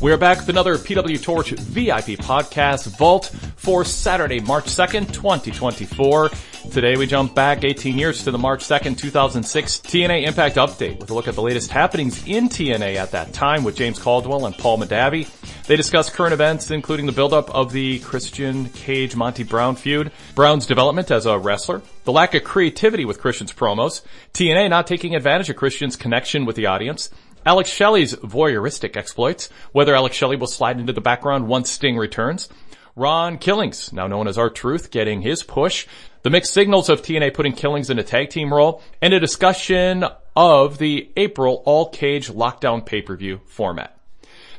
We are back with another PW Torch VIP podcast vault for Saturday, March 2nd, 2024. Today we jump back 18 years to the March 2nd, 2006 TNA Impact Update with a look at the latest happenings in TNA at that time with James Caldwell and Paul Madavi. They discuss current events, including the buildup of the Christian Cage Monty Brown feud, Brown's development as a wrestler, the lack of creativity with Christian's promos, TNA not taking advantage of Christian's connection with the audience, Alex Shelley's voyeuristic exploits, whether Alex Shelley will slide into the background once Sting returns, Ron Killings, now known as R-Truth, getting his push, the mixed signals of TNA putting Killings in a tag team role, and a discussion of the April All Cage Lockdown pay-per-view format.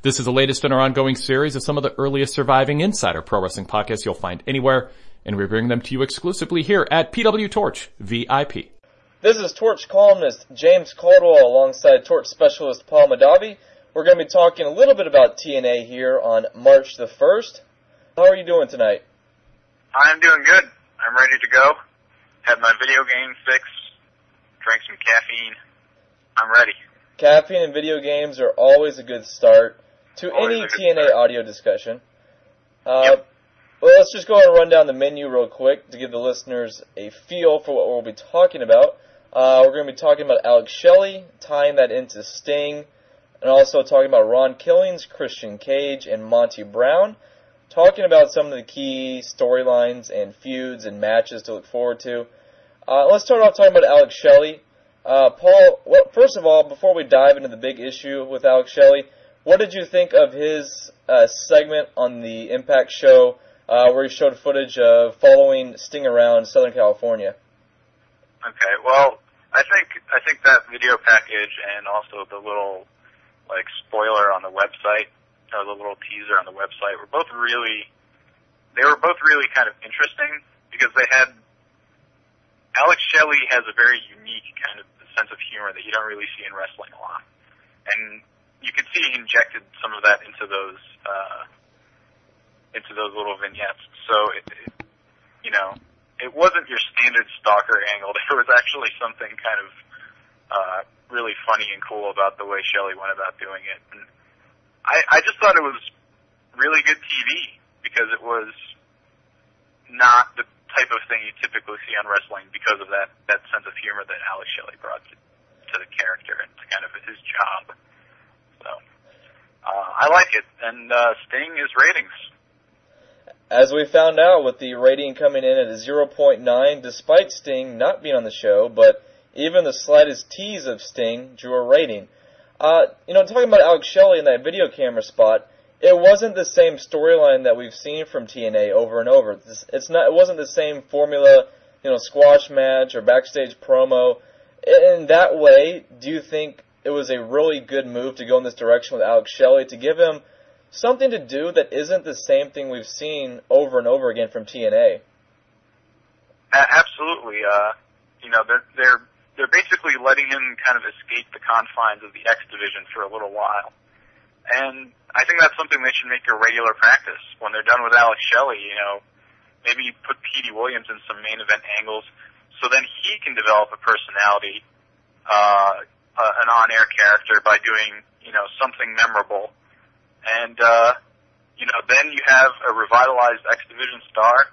This is the latest in our ongoing series of some of the earliest surviving Insider Pro Wrestling podcasts you'll find anywhere, and we bring them to you exclusively here at PW Torch VIP. This is Torch columnist James Caldwell alongside Torch specialist Paul Madavi. We're going to be talking a little bit about TNA here on March the 1st. How are you doing tonight? I'm doing good. I'm ready to go. Had my video game fixed, drank some caffeine. I'm ready. Caffeine and video games are always a good start to Always any TNA start. audio discussion. Uh, Yep. Well, let's just go and run down the menu real quick to give the listeners a feel for what we'll be talking about. Uh, we're going to be talking about Alex Shelley, tying that into Sting, and also talking about Ron Killings, Christian Cage, and Monty Brown. Talking about some of the key storylines and feuds and matches to look forward to. Uh, let's start off talking about Alex Shelley. Uh, Paul, what, first of all, before we dive into the big issue with Alex Shelley, what did you think of his uh, segment on the Impact show uh, where he showed footage of following Sting around Southern California? Okay, well, I think I think that video package and also the little like spoiler on the website or the little teaser on the website were both really they were both really kind of interesting because they had Alex Shelley has a very unique kind of sense of humor that you don't really see in wrestling a lot. And you could see he injected some of that into those uh into those little vignettes. So it, it you know, it wasn't your standard stalker angle. There was actually something kind of uh, really funny and cool about the way Shelley went about doing it. And I, I just thought it was really good TV because it was not the type of thing you typically see on wrestling because of that that sense of humor that Alex Shelley brought to, to the character and to kind of his job. So uh, I like it, and uh, Sting is ratings. As we found out with the rating coming in at a 0.9, despite Sting not being on the show, but even the slightest tease of Sting drew a rating. Uh, you know, talking about Alex Shelley in that video camera spot, it wasn't the same storyline that we've seen from TNA over and over. It's, it's not. It wasn't the same formula, you know, squash match or backstage promo. In that way, do you think it was a really good move to go in this direction with Alex Shelley to give him something to do that isn't the same thing we've seen over and over again from TNA? Absolutely. Uh, you know, they're they're they're basically letting him kind of escape the confines of the X division for a little while, and I think that's something they should make a regular practice when they're done with Alex Shelley. You know, maybe put Petey Williams in some main event angles, so then he can develop a personality, uh, uh, an on-air character by doing you know something memorable, and uh, you know then you have a revitalized X division star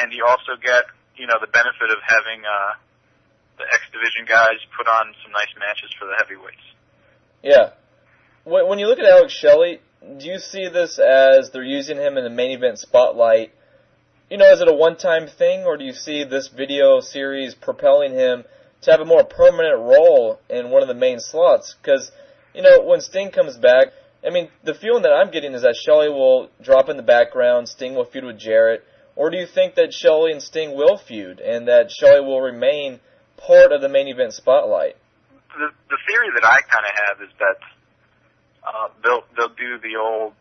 and you also get you know the benefit of having uh, the X Division guys put on some nice matches for the heavyweights. Yeah. When, you look at Alex Shelley, do you see this as they're using him in the main event spotlight? You know, is it a one-time thing, or do you see this video series propelling him to have a more permanent role in one of the main slots? Because, you know, when Sting comes back, I mean, the feeling that I'm getting is that Shelley will drop in the background, Sting will feud with Jarrett, or do you think that Shelley and Sting will feud, and that Shelley will remain part of the main event spotlight? The the theory that I kind of have is that uh, they'll they'll do the old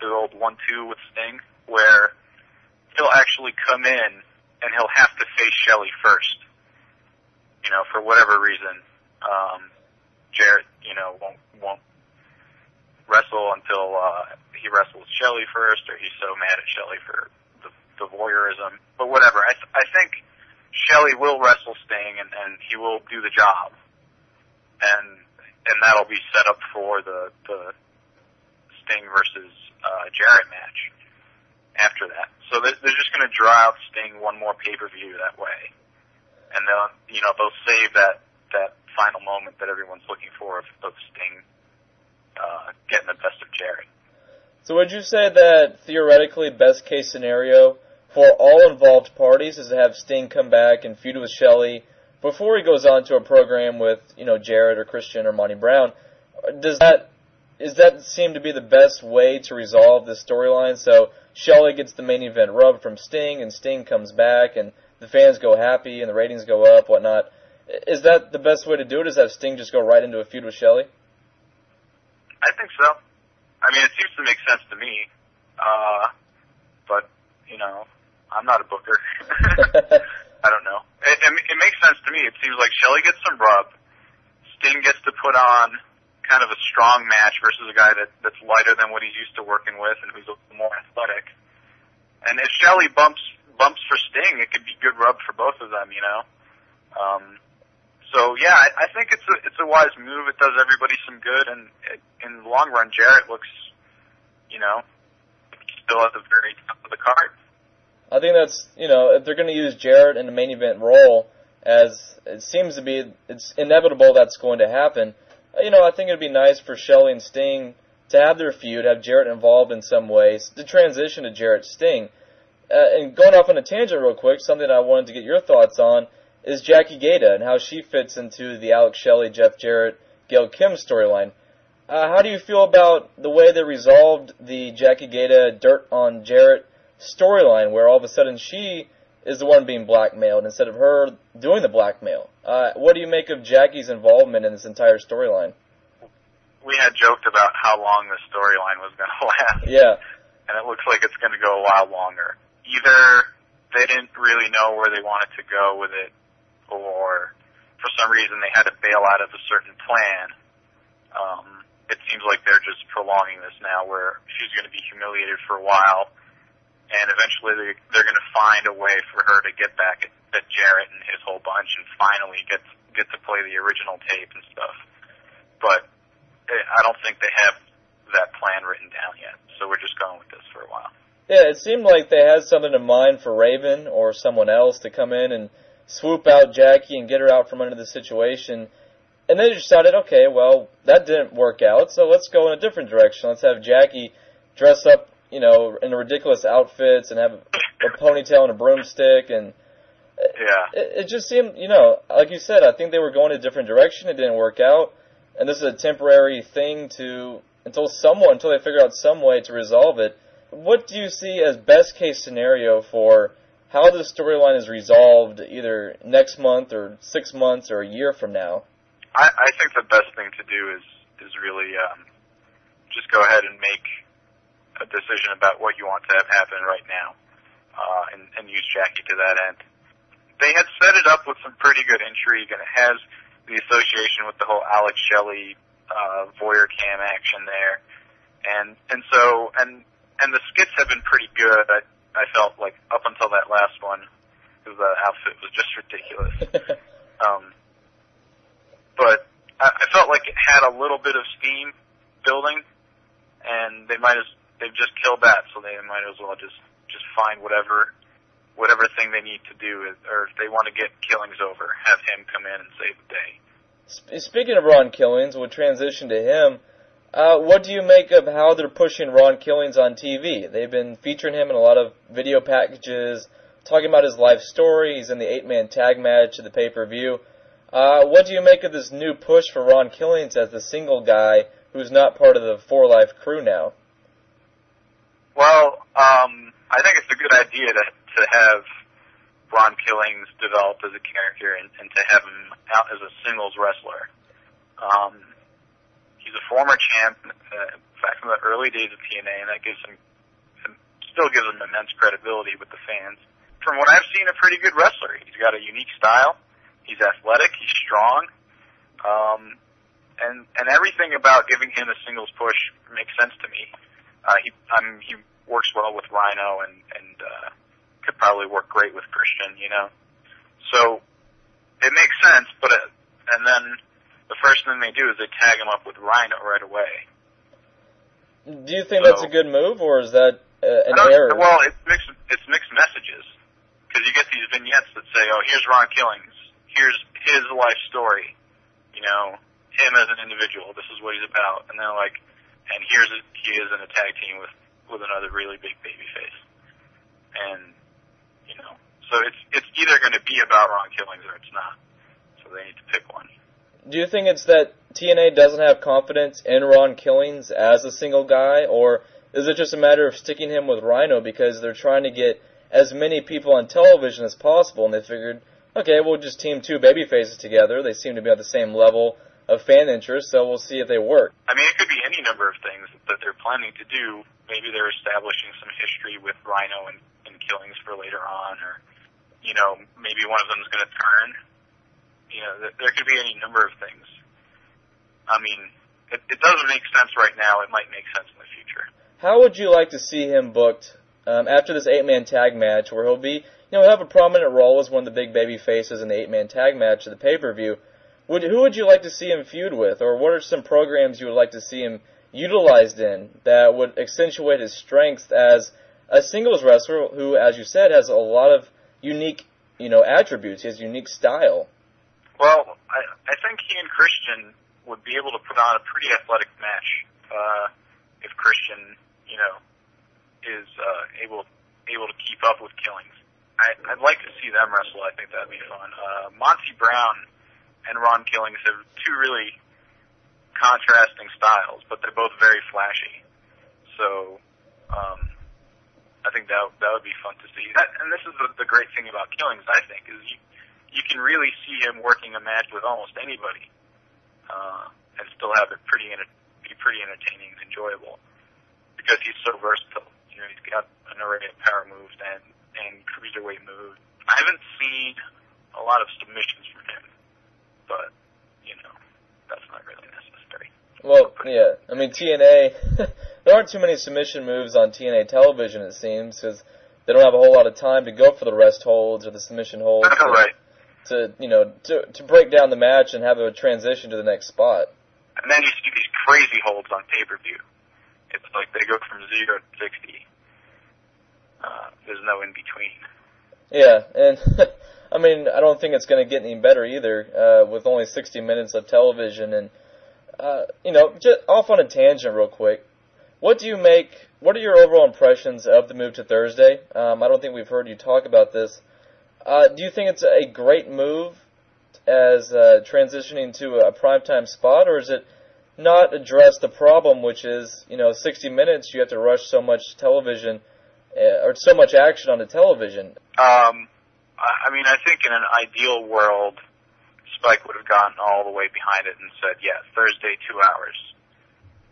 the old one two with Sting where he'll actually come in and he'll have to face Shelley first. You know, for whatever reason, um, Jarrett, you know, won't won't wrestle until uh, he wrestles Shelley first, or he's so mad at Shelley for the, the voyeurism. But whatever, I th- I think Shelley will wrestle Sting, and, and he will do the job, and and that'll be set up for the the Sting versus uh, Jarrett match after that. So they're, they're just going to draw out Sting one more pay per view that way, and they'll you know they'll save that that final moment that everyone's looking for of, of Sting uh, getting the best of Jarrett. So would you say that theoretically best case scenario for all involved parties is to have Sting come back and feud with Shelley before he goes on to a program with, you know, Jarrett or Christian or Monty Brown? Does that is that seem to be the best way to resolve this storyline? So Shelley gets the main event rub from Sting and Sting comes back and the fans go happy and the ratings go up, whatnot. Is that the best way to do it? Is have Sting just go right into a feud with Shelley? I think so. I mean, it seems to make sense to me. Uh, but, you know, I'm not a booker. I don't know. It, it, it makes sense to me. It seems like Shelley gets some rub. Sting gets to put on kind of a strong match versus a guy that, that's lighter than what he's used to working with and who's a little more athletic. And if Shelley bumps bumps for Sting, it could be good rub for both of them, you know. Um, so yeah, I, I think it's a it's a wise move. It does everybody some good, and it, in the long run, Jarrett looks, you know, still at the very top of the card. I think that's you know if they're going to use Jarrett in the main event role, as it seems to be, it's inevitable that's going to happen. Uh, you know, I think it'd be nice for Shelley and Sting to have their feud, have Jarrett involved in some ways, to transition to Jarrett Sting. Uh, and going off on a tangent real quick, something I wanted to get your thoughts on is Jackie Gayda and how she fits into the Alex Shelley, Jeff Jarrett, Gail Kim storyline. Uh, how do you feel about the way they resolved the Jackie Gayda dirt on Jarrett storyline, where all of a sudden she is the one being blackmailed instead of her doing the blackmail? Uh, what do you make of Jackie's involvement in this entire storyline? We had joked about how long the storyline was going to last. Yeah. And it looks like it's going to go a while longer. Either they didn't really know where they wanted to go with it, or for some reason they had to bail out of a certain plan. Um, it seems like they're just prolonging this now where she's going to be humiliated for a while and eventually they, they're going to find a way for her to get back at, at Jarrett and his whole bunch and finally get get to play the original tape and stuff. But eh, I don't think they have that plan written down yet, so we're just going with this for a while. Yeah, it seemed like they had something in mind for Raven or someone else to come in and swoop out Jackie and get her out from under the situation. And they decided, okay, well, that didn't work out, so let's go in a different direction. Let's have Jackie dress up, you know, in ridiculous outfits and have a ponytail and a broomstick and Yeah. it, it just seemed, you know, like you said, I think they were going a different direction. It didn't work out, and this is a temporary thing to until someone until they figure out some way to resolve it. What do you see as best case scenario for how the storyline is resolved, either next month or six months or a year from now? I, I think the best thing to do is is really um, just go ahead and make a decision about what you want to have happen right now, uh, and, and use Jackie to that end. They had set it up with some pretty good intrigue, and it has the association with the whole Alex Shelley uh, voyeur cam action there, and and so and and the skits have been pretty good. I I felt like up until that last one, the outfit was just ridiculous. Um, but I, I felt like it had a little bit of steam building, and they might as they've just killed that, so they might as well just just find whatever whatever thing they need to do, or if they want to get killings over, have him come in and save the day. Speaking of Ron Killings, we'll transition to him. Uh, what do you make of how they're pushing Ron Killings on TV? They've been featuring him in a lot of video packages, talking about his life story. He's in the eight-man tag match at the pay-per-view. Uh, what do you make of this new push for Ron Killings as the single guy who's not part of the For Life crew now? Well, um, I think it's a good idea to to have Ron Killings develop as a character and, and to have him out as a singles wrestler. Um, he's a former champ, uh, fact, from the early days of TNA, and that gives him still gives him immense credibility with the fans. From what I've seen, a pretty good wrestler. He's got a unique style. He's athletic. He's strong. Um, and and everything about giving him a singles push makes sense to me. Uh, he I'm, he works well with Rhino and and uh, could probably work great with Christian. You know, so it makes sense. But uh, and then the first thing they do is they tag him up with Rhino right away. Do you think so, that's a good move, or is that uh, an error? Well, it's mixed. It's mixed messages because you get these vignettes that say, "Oh, here's Ron Killings. Here's his life story. You know, him as an individual. This is what he's about." And then like, and here's a, he is in a tag team with with another really big baby face. And you know, so it's it's either going to be about Ron Killings or it's not. So they need to pick one. Do you think it's that TNA doesn't have confidence in Ron Killings as a single guy, or is it just a matter of sticking him with Rhino because they're trying to get as many people on television as possible, and they figured, okay, we'll just team two baby faces together. They seem to be at the same level of fan interest, so we'll see if they work. I mean, it could be any number of things that they're planning to do. Maybe they're establishing some history with Rhino and, and Killings for later on, or you know, maybe one of them is going to turn. You know, there could be any number of things. I mean, it, it doesn't make sense right now. It might make sense in the future. How would you like to see him booked um, after this eight-man tag match, where he'll be, you know, have a prominent role as one of the big baby faces in the eight-man tag match of the pay-per-view? Would who would you like to see him feud with, or what are some programs you would like to see him utilized in that would accentuate his strengths as a singles wrestler who, as you said, has a lot of unique, you know, attributes. He has unique style. Well, I, I think he and Christian would be able to put on a pretty athletic match uh, if Christian, you know, is uh, able able to keep up with Killings. I, I'd like to see them wrestle. I think that'd be fun. Uh, Monty Brown and Ron Killings have two really contrasting styles, but they're both very flashy. So um, I think that that would be fun to see. That, and this is the, the great thing about Killings, I think, is you you can really see him working a match with almost anybody uh, and still have it pretty be pretty entertaining and enjoyable because he's so versatile. You know, he's got an array of power moves and and cruiserweight moves. I haven't seen a lot of submissions from him, but you know, that's not really necessary. Well, yeah, I mean TNA. there aren't too many submission moves on TNA television, it seems, because they don't have a whole lot of time to go for the rest holds or the submission holds. right to you know to to break down the match and have a transition to the next spot. And then you see these crazy holds on pay per view. It's like they go from zero to sixty. Uh, there's no in between. Yeah, and I mean I don't think it's going to get any better either uh, with only 60 minutes of television. And uh, you know, just off on a tangent real quick. What do you make? What are your overall impressions of the move to Thursday? Um, I don't think we've heard you talk about this. Uh, do you think it's a great move as uh, transitioning to a primetime spot, or is it not address the problem, which is you know 60 minutes you have to rush so much television uh, or so much action on the television? Um, I mean, I think in an ideal world, Spike would have gotten all the way behind it and said, "Yeah, Thursday, two hours."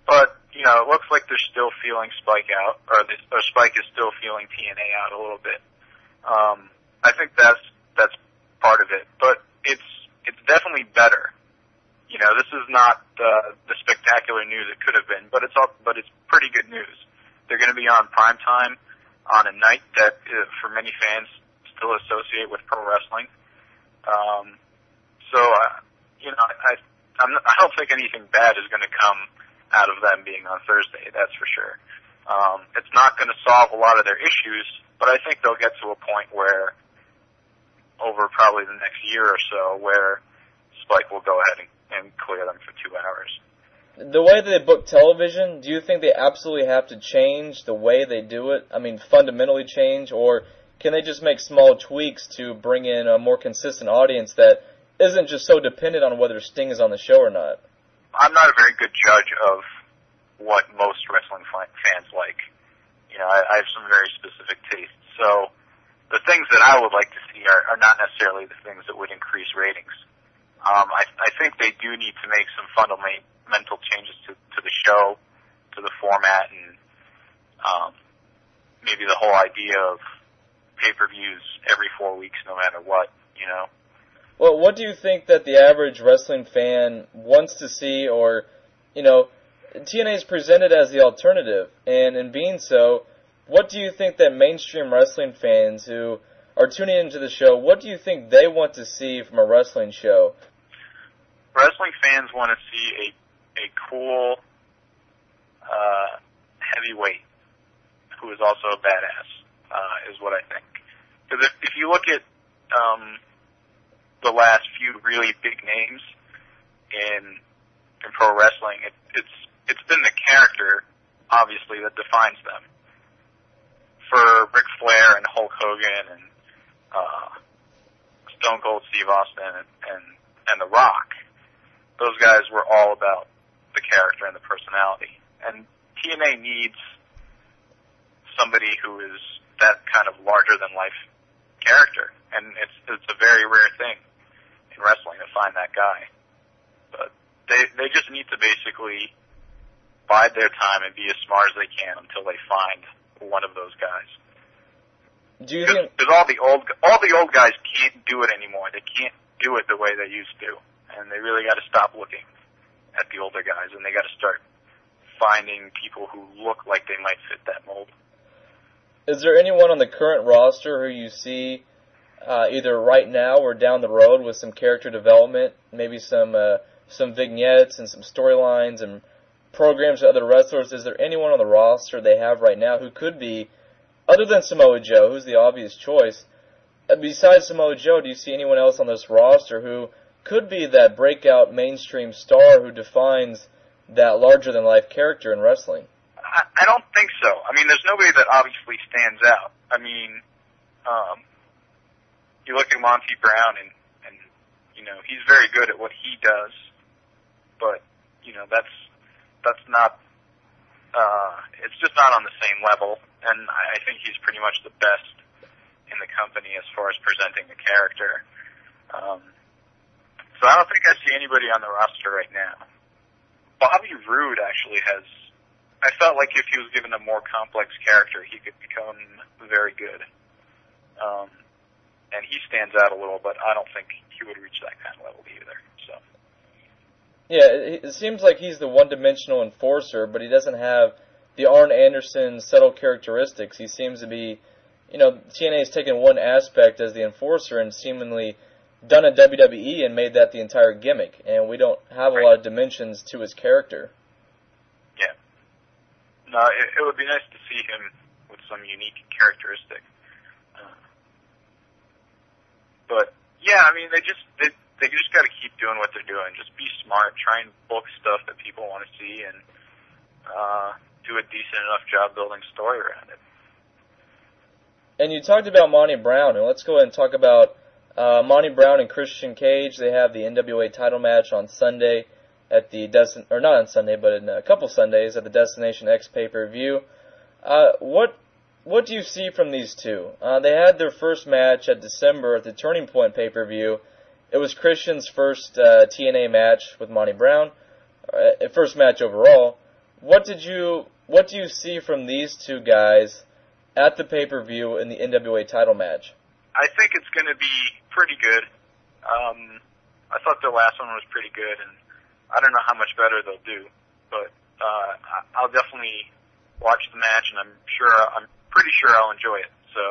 But you know, it looks like they're still feeling Spike out, or, the, or Spike is still feeling TNA out a little bit. Um, I think that's that's part of it, but it's it's definitely better. You know, this is not the the spectacular news it could have been, but it's all but it's pretty good news. They're going to be on prime time on a night that uh, for many fans still associate with pro wrestling. Um, so uh, you know, I I'm, I don't think anything bad is going to come out of them being on Thursday. That's for sure. Um, it's not going to solve a lot of their issues, but I think they'll get to a point where over probably the next year or so where Spike will go ahead and, and clear them for two hours. The way they book television, do you think they absolutely have to change the way they do it? I mean, fundamentally change, or can they just make small tweaks to bring in a more consistent audience that isn't just so dependent on whether Sting is on the show or not? I'm not a very good judge of what most wrestling fans like. You know, I, I have some very specific tastes, so things that I would like to see are, are not necessarily the things that would increase ratings. Um, I, I think they do need to make some fundamental changes to, to the show, to the format, and um, maybe the whole idea of pay-per-views every four weeks, no matter what. You know. Well, what do you think that the average wrestling fan wants to see, or you know, TNA is presented as the alternative, and in being so, what do you think that mainstream wrestling fans who are tuning into the show, what do you think they want to see from a wrestling show? Wrestling fans want to see a a cool, uh, heavyweight who is also a badass. Uh, is what I think. Because if, if you look at um, the last few really big names in in pro wrestling, it, it's it's been the character, obviously, that defines them. For Ric Flair and Hulk Hogan and uh, Stone Cold Steve Austin and, and and The Rock, those guys were all about the character and the personality. And TNA needs somebody who is that kind of larger than life character, and it's it's a very rare thing in wrestling to find that guy. But they they just need to basically bide their time and be as smart as they can until they find one of those guys. Do you think? Because all the old all the old guys can't do it anymore. They can't do it the way they used to, and they really got to stop looking at the older guys, and they got to start finding people who look like they might fit that mold. Is there anyone on the current roster who you see uh, either right now or down the road with some character development, maybe some uh, some vignettes and some storylines and programs to other wrestlers? Is there anyone on the roster they have right now who could be, other than Samoa Joe, who's the obvious choice? Uh, besides Samoa Joe, do you see anyone else on this roster who could be that breakout mainstream star who defines that larger than life character in wrestling? I, I don't think so. I mean, there's nobody that obviously stands out. I mean, um, you look at Monty Brown and, and, you know, he's very good at what he does, but, you know, that's, that's not, uh, it's just not on the same level, and I, think he's pretty much the best in the company as far as presenting the character. Um, so I don't think I see anybody on the roster right now. Bobby Roode actually has I felt like if he was given a more complex character, he could become very good. Um, and he stands out a little, but I don't think he would reach that kind of level either. Yeah, it, it seems like he's the one-dimensional enforcer, but he doesn't have the Arn Anderson subtle characteristics. He seems to be, you know, TNA has taken one aspect as the enforcer and seemingly done a WWE and made that the entire gimmick, and we don't have a lot of dimensions to his character. Yeah. No, it, it would be nice to see him with some unique characteristic. Uh, but yeah, I mean, they just they they just got to keep doing what they're doing. Just be smart. Try and book stuff that people want to see, and uh, do a decent enough job building story around it. And you talked about Monty Brown, and let's go ahead and talk about uh, Monty Brown and Christian Cage. They have the NWA title match on Sunday at the Destin or not on Sunday, but in a couple Sundays at the Destination X pay per view. Uh, what what do you see from these two? Uh, they had their first match at December at the Turning Point pay per view. It was Christian's first uh, TNA match with Monty Brown, uh, first match overall. What did you what do you see from these two guys at the pay per view in the NWA title match? I think it's going to be pretty good. Um, I thought the last one was pretty good, and I don't know how much better they'll do, but uh, I'll definitely watch the match, and I'm sure I'm pretty sure I'll enjoy it. So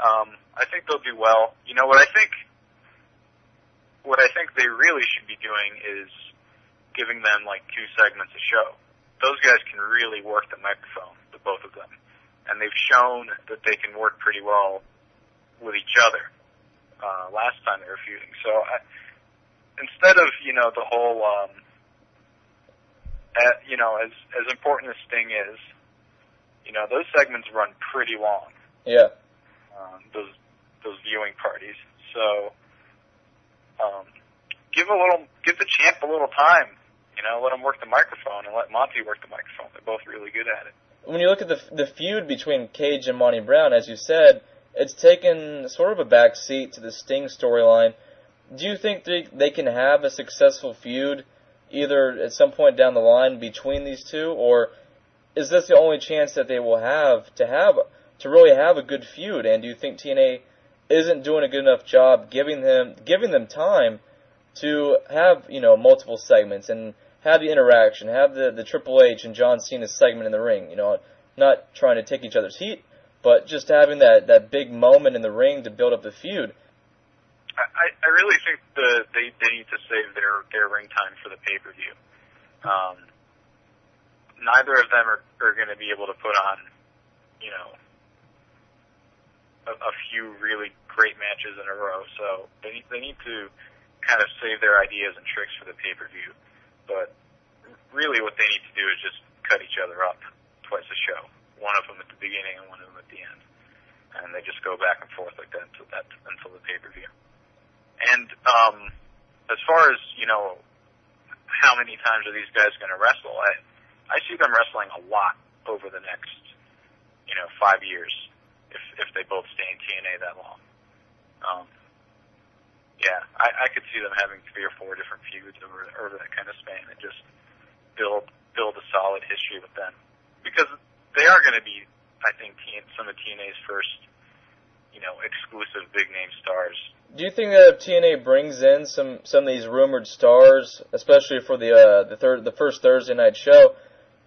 um, I think they'll do well. You know what I think? What I think they really should be doing is giving them like two segments a show. Those guys can really work the microphone, the both of them, and they've shown that they can work pretty well with each other. Uh, last time they were feuding, so I, instead of you know the whole um, uh, you know as as important as Sting is, you know those segments run pretty long. Yeah. Um, those those viewing parties. So um, give a little give the champ a little time. You know, let him work the microphone and let Monty work the microphone. They're both really good at it. When you look at the the feud between Cage and Monty Brown, as you said, it's taken sort of a back seat to the Sting storyline do you think they they can have a successful feud either at some point down the line between these two, or is this the only chance that they will have to have to really have a good feud? And do you think TNA isn't doing a good enough job giving them giving them time to have you know multiple segments and have the interaction, have the the Triple H and John Cena segment in the ring? You know, not trying to take each other's heat, but just having that that big moment in the ring to build up the feud. I, I really think the they, they need to save their their ring time for the pay per view. Um, neither of them are, are going to be able to put on, you know, a, a few really great matches in a row. So they they need to kind of save their ideas and tricks for the pay per view. But really, what they need to do is just cut each other up twice a show. One of them at the beginning and one of them at the end, and they just go back and forth like that until that until the pay per view. And um, as far as you know, how many times are these guys going to wrestle? I I see them wrestling a lot over the next you know five years if if they both stay in TNA that long. Um, yeah, I, I could see them having three or four different feuds over over that kind of span and just build build a solid history with them because they are going to be, I think, some of TNA's first, you know, exclusive big name stars. Do you think that if TNA brings in some some of these rumored stars, especially for the uh, the third the first Thursday night show,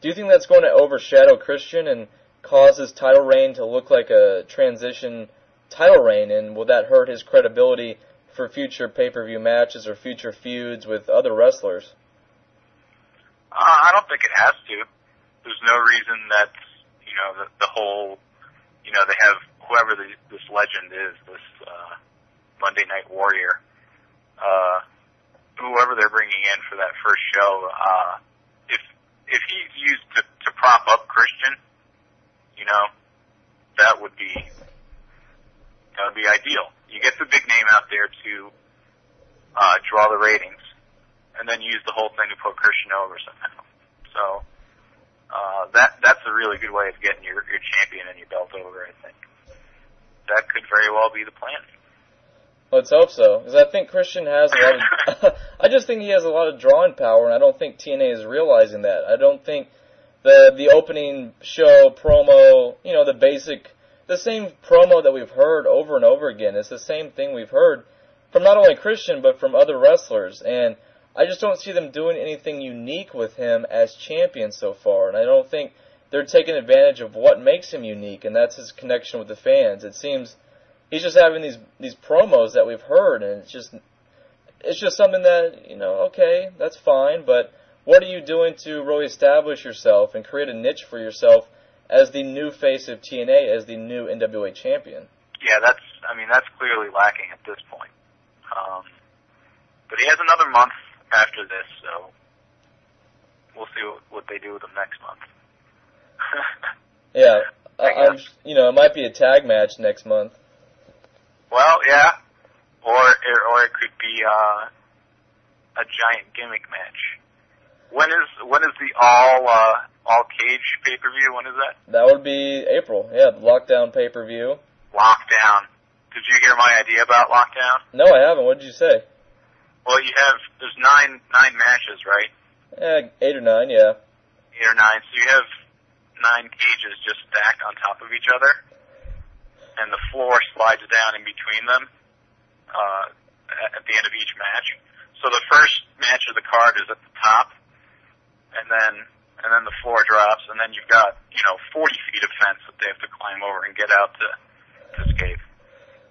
do you think that's going to overshadow Christian and cause his title reign to look like a transition title reign, and will that hurt his credibility for future pay-per-view matches or future feuds with other wrestlers? Uh, I don't think it has to. There's no reason that you know the, the whole, you know, they have whoever the, this legend is, this uh, Monday Night Warrior, uh, whoever they're bringing in for that first show. Uh, if if he's used to, to prop up Christian, you know, that would be that would be ideal. You get the big name out there to uh, draw the ratings, and then use the whole thing to put Christian over somehow. So uh, that that's a really good way of getting your your champion and your belt over. I think that could very well be the plan. Let's hope so, because I think Christian has a lot of. I just think he has a lot of drawing power, and I don't think TNA is realizing that. I don't think the the opening show promo, you know, the basic, the same promo that we've heard over and over again. It's the same thing we've heard from not only Christian but from other wrestlers, and I just don't see them doing anything unique with him as champion so far. And I don't think they're taking advantage of what makes him unique, and that's his connection with the fans. It seems he's just having these these promos that we've heard, and it's just it's just something that you know, okay, that's fine, but what are you doing to really establish yourself and create a niche for yourself as the new face of TNA, as the new NWA champion? Yeah, that's. I mean, that's clearly lacking at this point. Um, but he has another month after this, so we'll see what, what they do with him next month. yeah, I, I'm. You know, it might be a tag match next month. Well, yeah, or or it could be uh, a giant gimmick match. When is when is the all uh, all cage pay per view? When is that? That would be April. Yeah, the lockdown pay per view. Lockdown. Did you hear my idea about lockdown? No, I haven't. What did you say? Well, you have there's nine nine matches, right? Yeah, eight or nine. Yeah. Eight or nine. So you have nine cages just stacked on top of each other, and the floor slides down in between them uh, at the end of each match. So the first match of the card is at the top, and then and then the floor drops, and then you've got you know 40 feet of fence that they have to climb over and get out to to escape.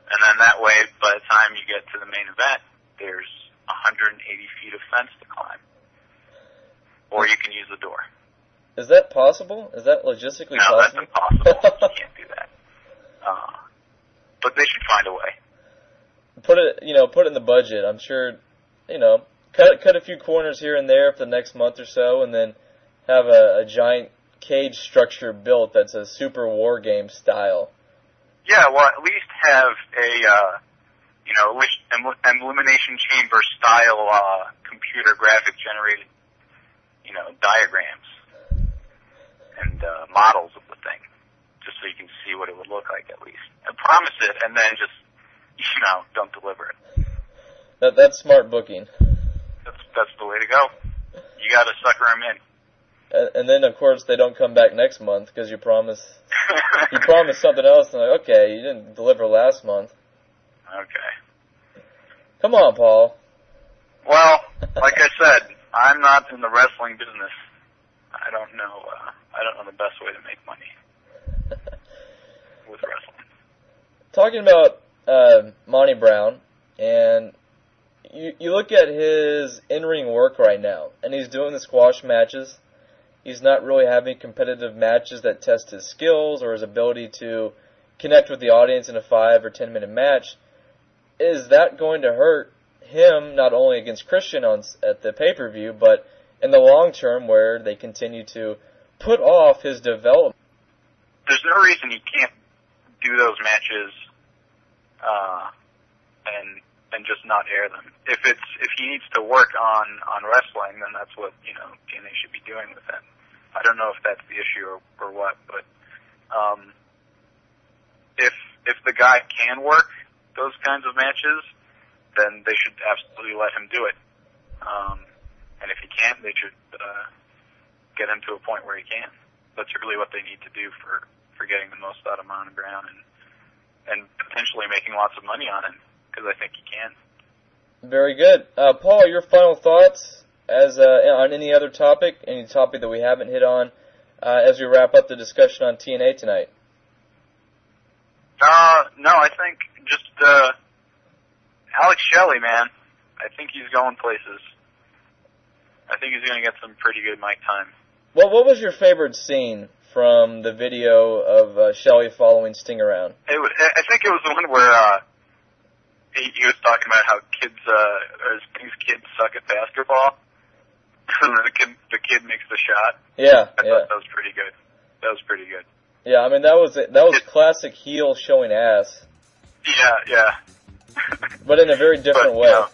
And then that way, by the time you get to the main event, there's 180 feet of fence to climb, or you can use the door. Is that possible? Is that logistically no, possible? No, that's impossible. you can't do that. Uh, but they should find a way. Put it, you know, put it in the budget. I'm sure, you know, cut cut a few corners here and there for the next month or so, and then have a, a giant cage structure built that's a super war game style. Yeah, well, at least have a uh, you know elimination chamber style uh, computer graphic generated you know diagrams and uh, models of the thing, just so you can see what it would look like at least, and promise it, and then just you know don't deliver it. That that's smart booking. That's that's the way to go. You got to sucker them in. And, and then of course they don't come back next month because you promise you promised something else, and like okay, you didn't deliver last month. Okay. Come on, Paul. Well, like I said, I'm not in the wrestling business. I don't know. Uh, I don't know the best way to make money with wrestling. Talking about uh, Monty Brown, and you you look at his in ring work right now, and he's doing the squash matches, he's not really having competitive matches that test his skills or his ability to connect with the audience in a five or ten minute match. Is that going to hurt him not only against Christian on at the pay per view, but in the long term where they continue to put off his development? There's no reason he can't do those matches uh, and and just not air them. If it's if he needs to work on on wrestling, then that's what you know TNA should be doing with him. I don't know if that's the issue or, or what, but um, if if the guy can work those kinds of matches, then they should absolutely let him do it. Um, and if he can't, they should uh, get him to a point where he can. That's really what they need to do for for getting the most out of Monty Brown and and potentially making lots of money on it because I think he can. Very good, uh, Paul. Your final thoughts as uh, on any other topic, any topic that we haven't hit on, uh, as we wrap up the discussion on TNA tonight. Uh, no, I think just uh, Alex Shelley, man. I think he's going places. I think he's going to get some pretty good mic time. Well, what was your favorite scene from the video of uh, Shelley following Sting around? It I think it was the one where uh, he, he was talking about how kids, uh, or Sting's kids suck at basketball. the kid, the kid makes the shot. Yeah, I yeah. thought that was pretty good. That was pretty good. Yeah, I mean that was that was classic heel showing ass, Yeah, yeah. but in a very different but, way. You know,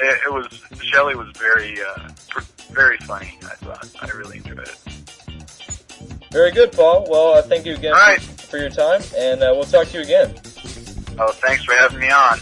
it, it was Shelley was very, uh, very funny. I thought I really enjoyed it. Very good, Paul. Well, uh, thank you again right. for, for your time, and uh, we'll talk to you again. Oh, thanks for having me on.